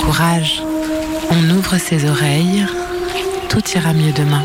Courage, on ouvre ses oreilles, tout ira mieux demain.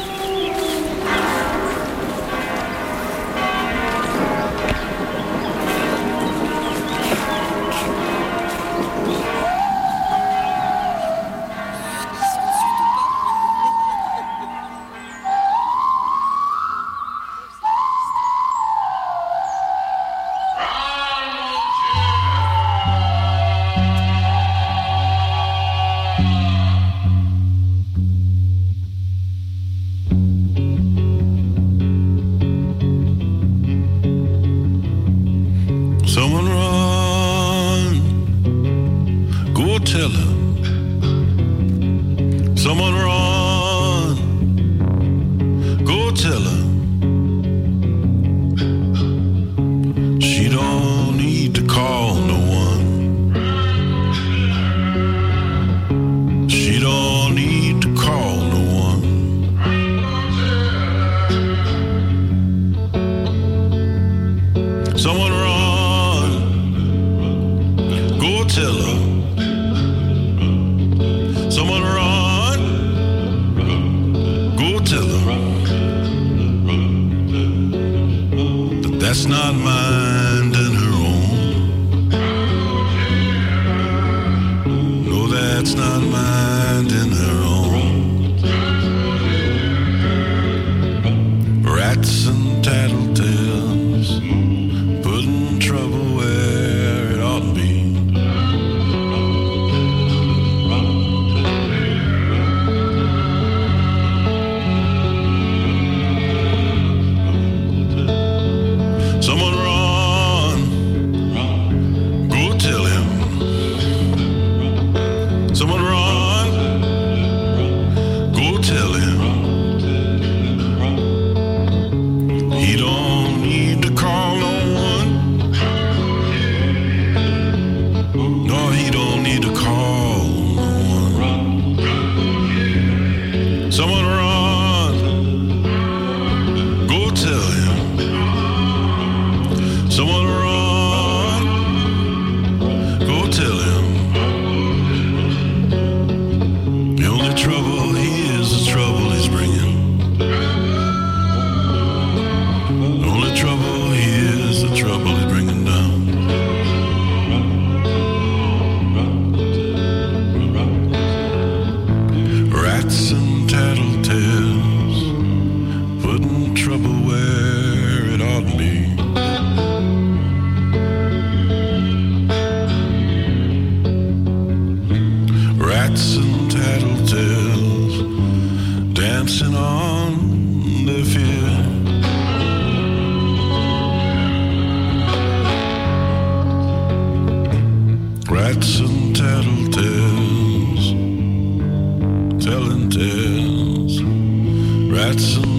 Herzen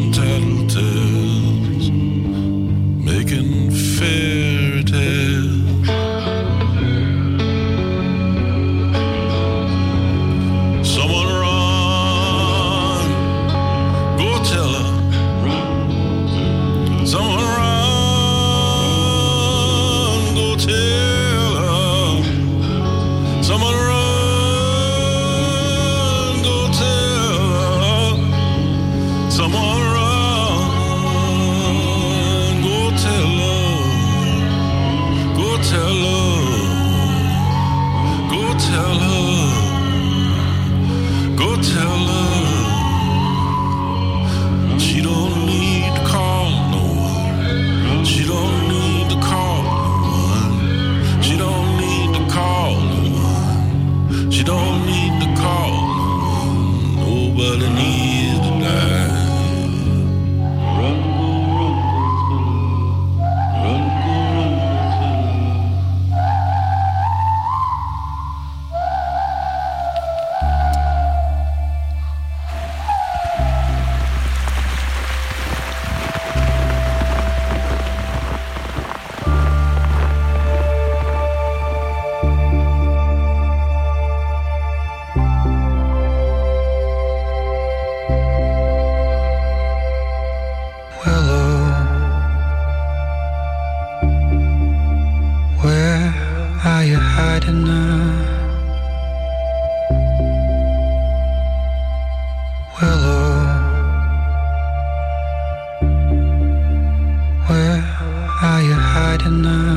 you hiding now?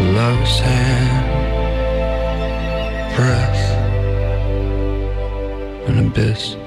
Love's hand, breath, an abyss.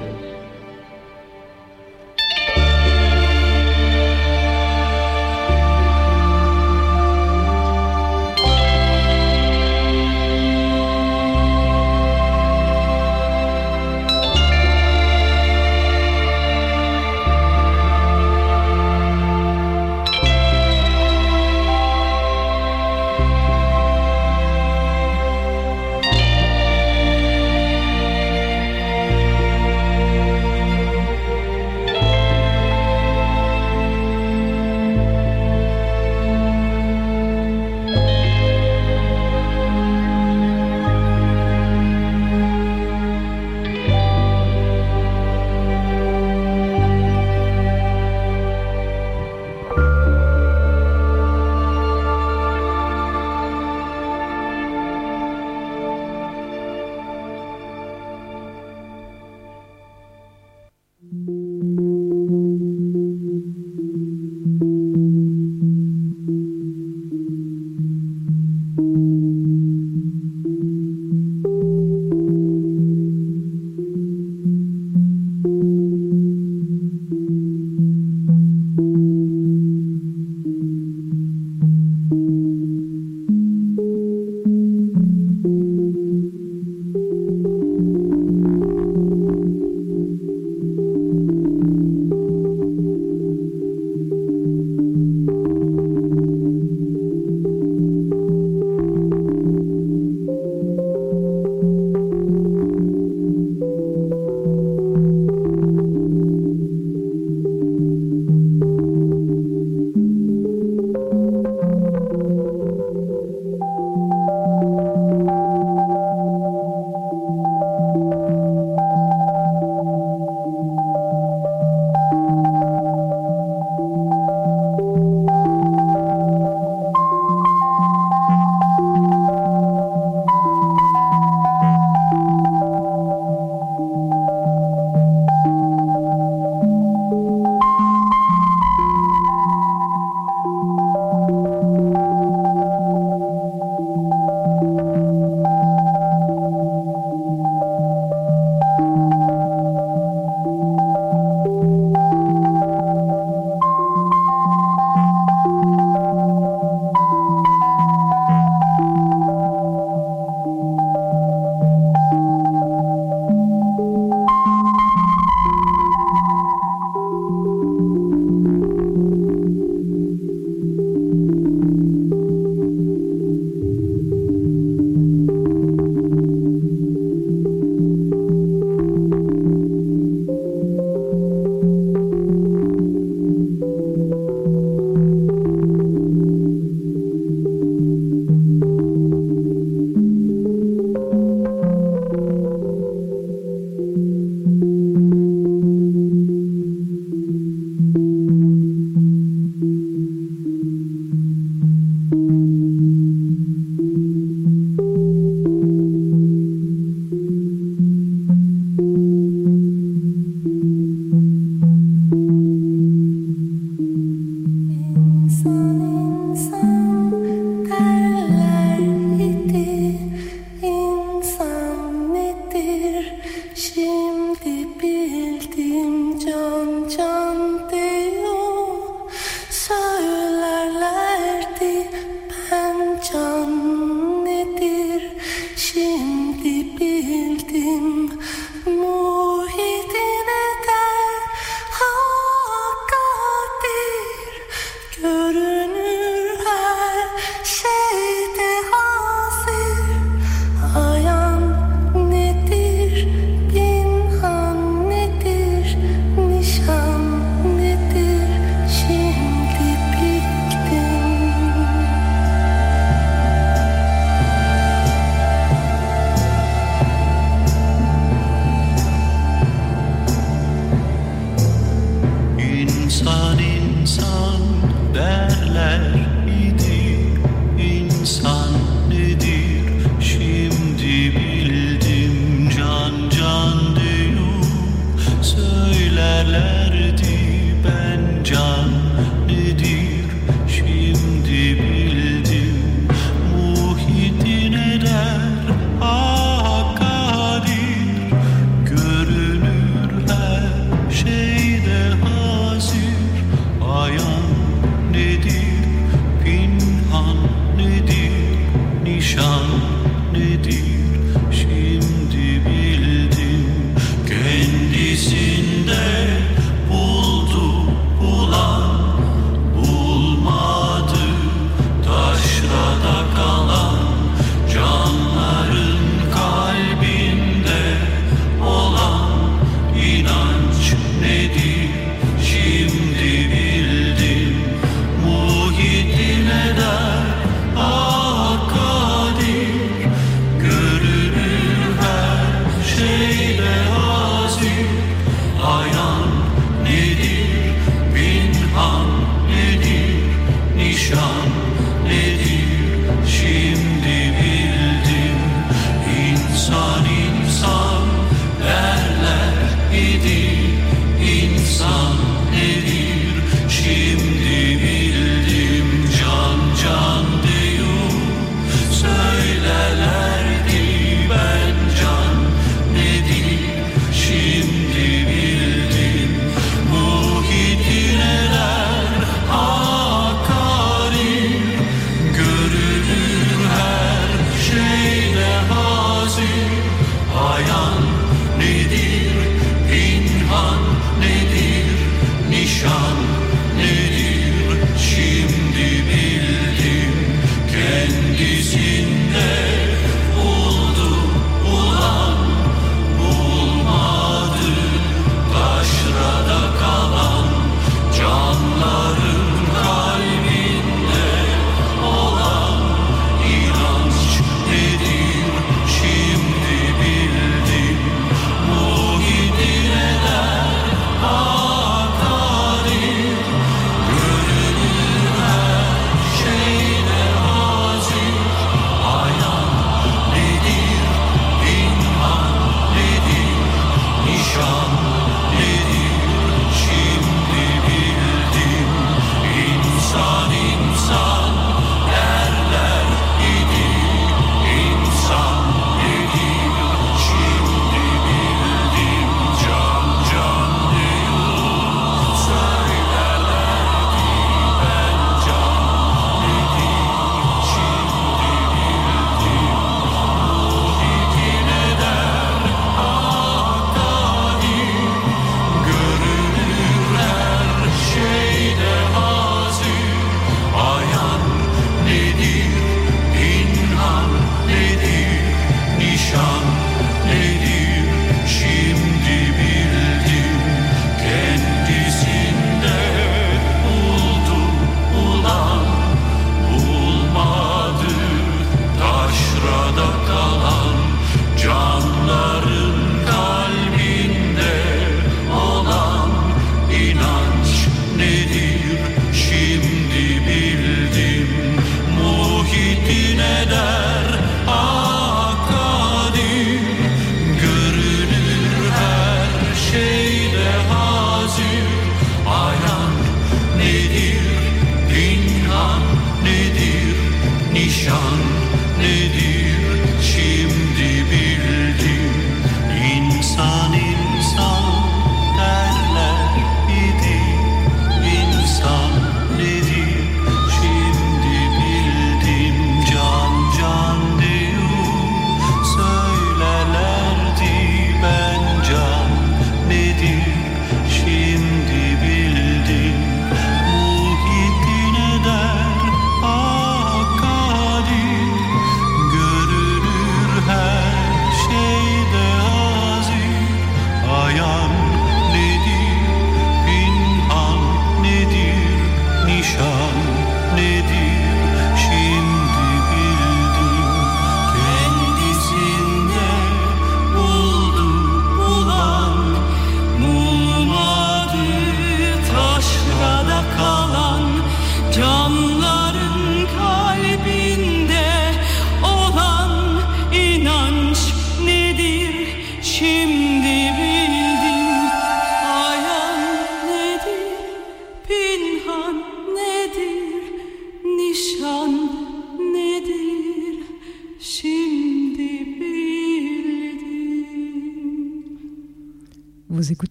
让你的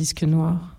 Disque Noir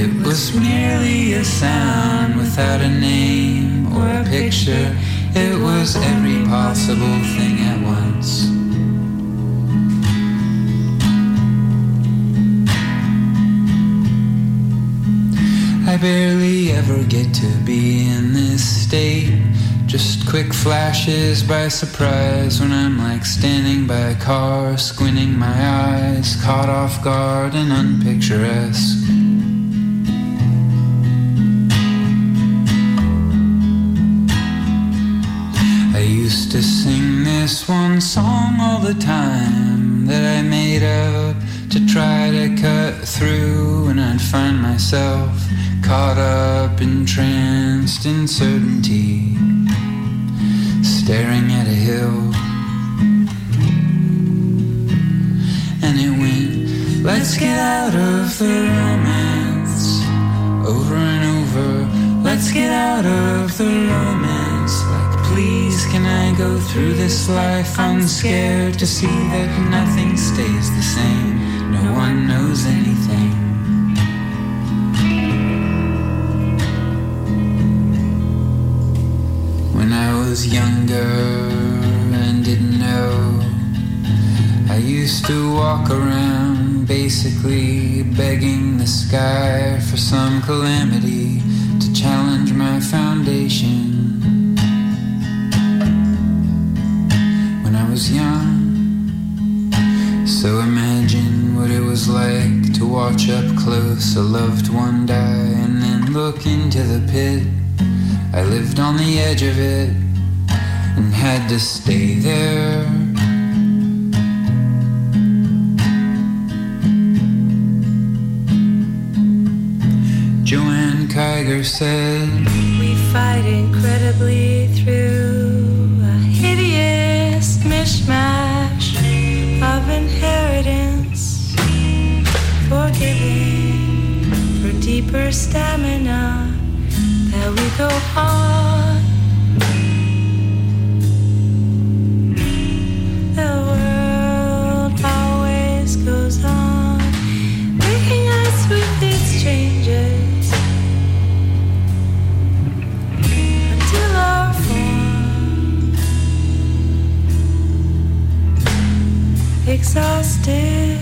It was merely a sound without a name or a picture. It was every possible thing at once. I barely ever get to be in this state. Just quick flashes by surprise when I'm like standing by a car, squinting my eyes, caught off guard and unpicturesque. Used to sing this one song all the time that I made up to try to cut through, and I'd find myself caught up, entranced in certainty, staring at a hill. And it went, let's get out of the romance, over and over, let's get out of the romance. Please, can I go through this life unscared to see that nothing stays the same, no one knows anything. When I was younger and didn't know, I used to walk around basically begging the sky for some calamity to challenge my foundation. I was young, so imagine what it was like to watch up close a loved one die and then look into the pit. I lived on the edge of it and had to stay there. Joanne Kyger said, We fight incredibly through mishmash of inheritance, forgiving for deeper stamina that we go on. Exhausted,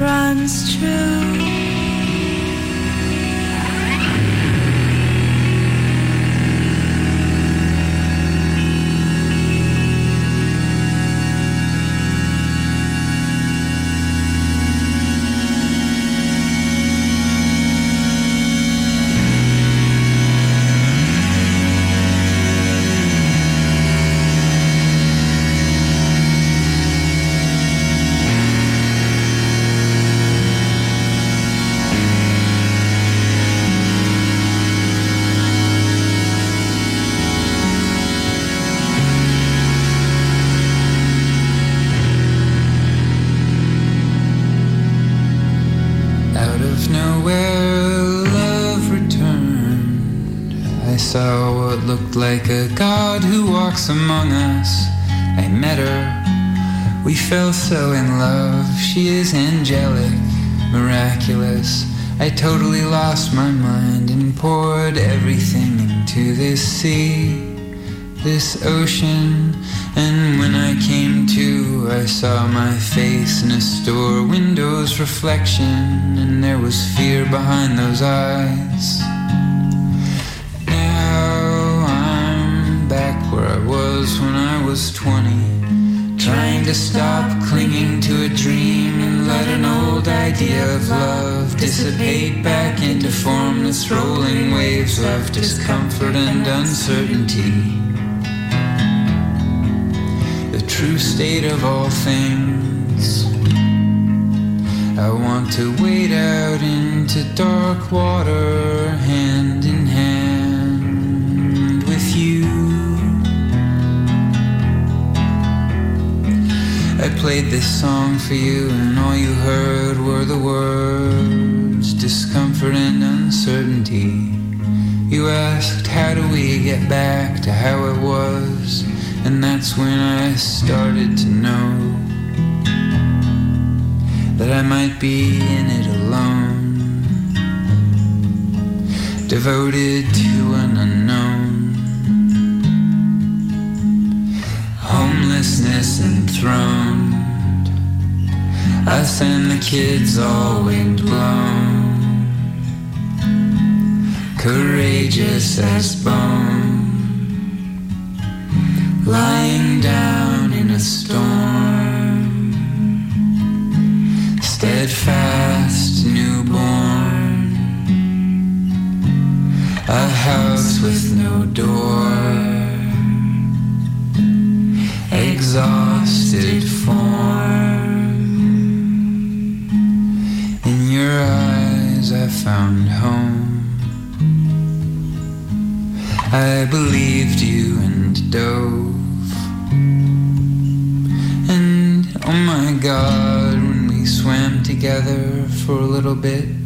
runs true. Of nowhere, love returned. I saw what looked like a god who walks among us. I met her. We fell so in love. She is angelic, miraculous. I totally lost my mind and poured everything into this sea, this ocean. And when I came to, I saw my face in a store window's reflection, and there was fear behind those eyes. Now I'm back where I was when I was 20, trying to stop clinging to a dream and let an old idea of love dissipate back into formless rolling waves of discomfort and uncertainty. True state of all things. I want to wade out into dark water hand in hand with you. I played this song for you, and all you heard were the words discomfort and uncertainty. You asked, How do we get back to how it was? And that's when I started to know that I might be in it alone, devoted to an unknown, homelessness enthroned, us and the kids all wind blown, courageous as bone, lying down in a storm steadfast newborn, a house with no door, exhausted form. In your eyes, I found home. I believed you and dove. And oh my god, when we swam together for a little bit.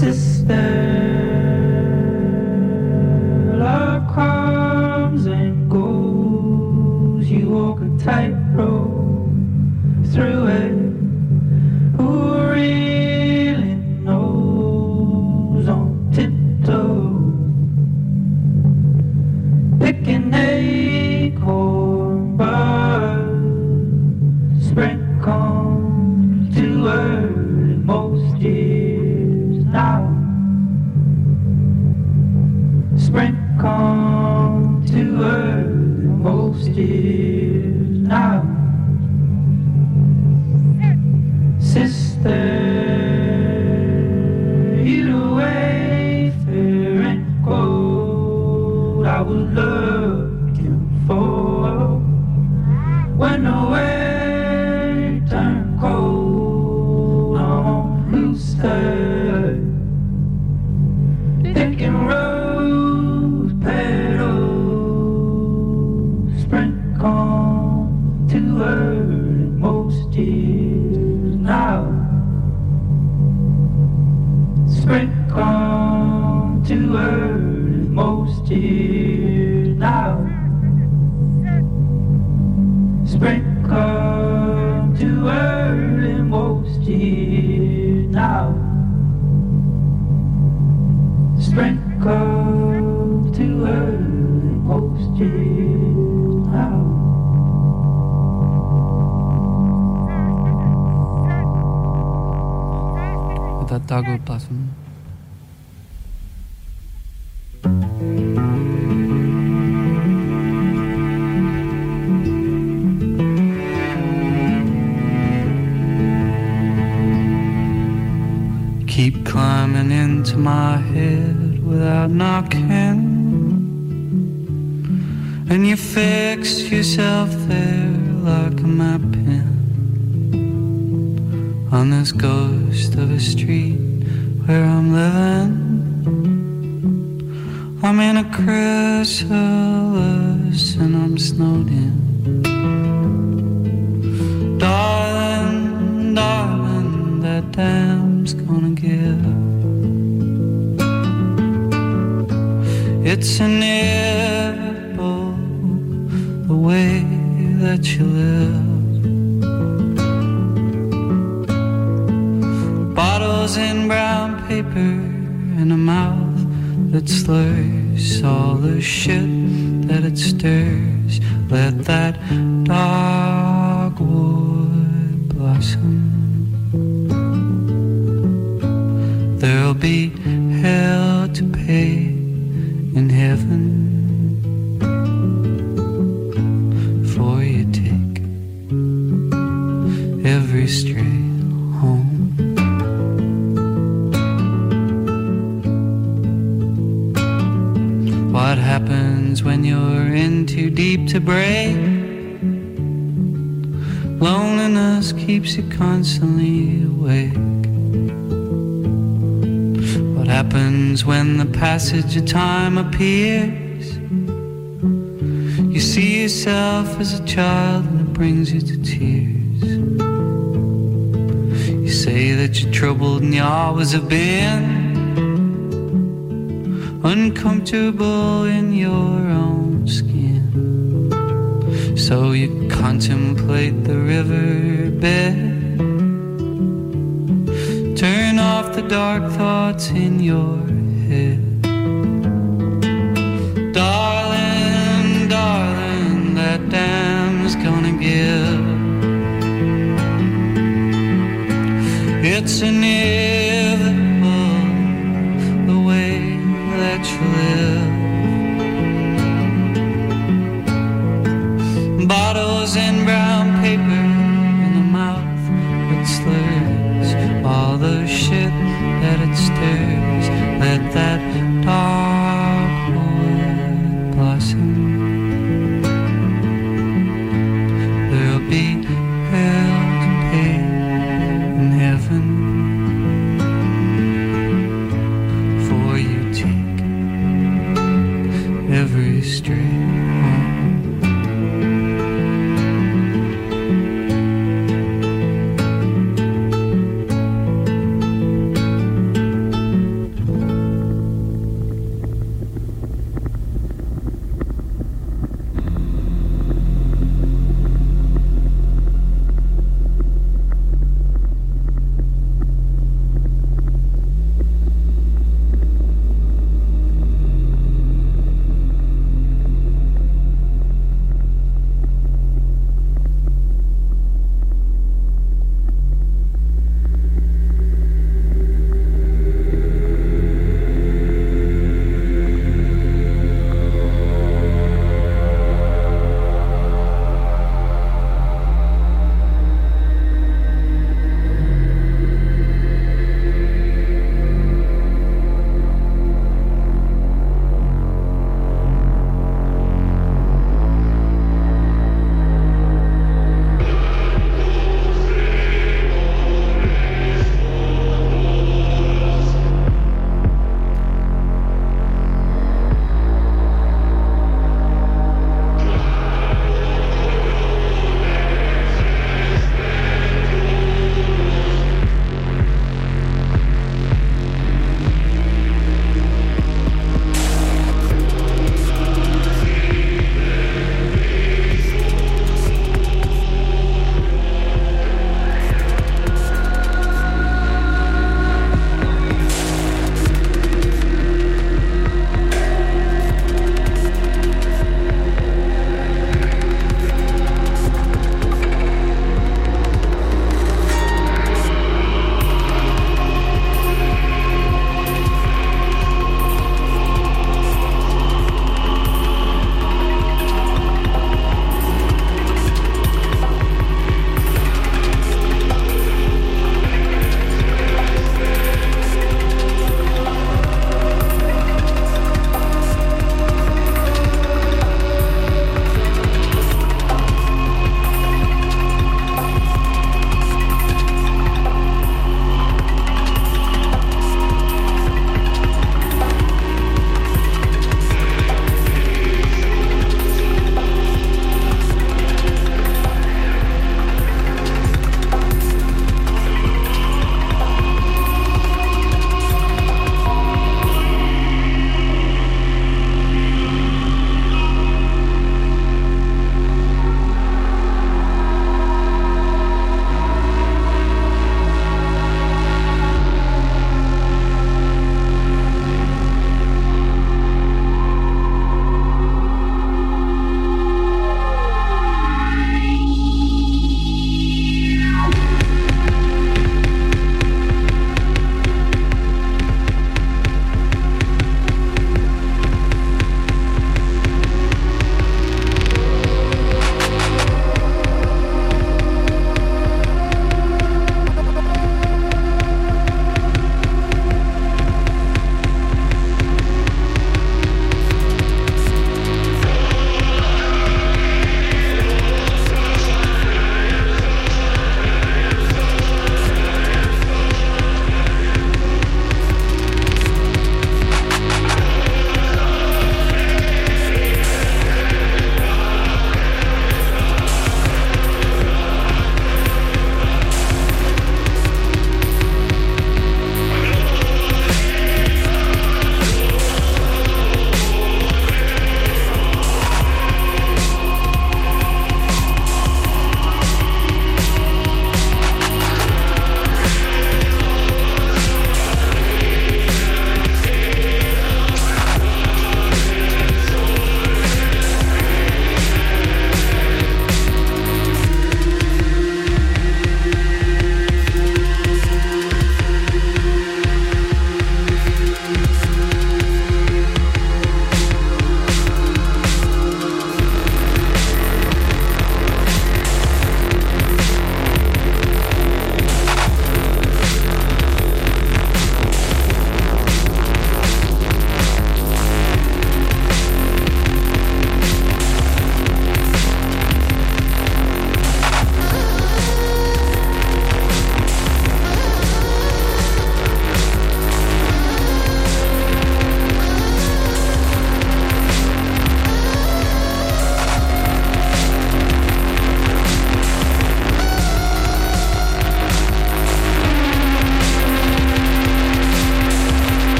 sister. Keep climbing into my head without knocking. And you fix yourself there like a map pin on this ghost of a street where I'm living. I'm in a chrysalis and I'm snowed in. Darling, darling, that dam's gonna give. It's inevitable the way that you live. Bottles in brown and a mouth that slurs all the shit that it stirs. Let that dogwood happens when the passage of time appears? You see yourself as a child and it brings you to tears. You say that you're troubled and you always have been uncomfortable in your own skin. So you contemplate the riverbed. Turn off the dark thoughts in your head. Darling, darling, that dam's gonna give. It's inevitable the way that you live. Bottles and brown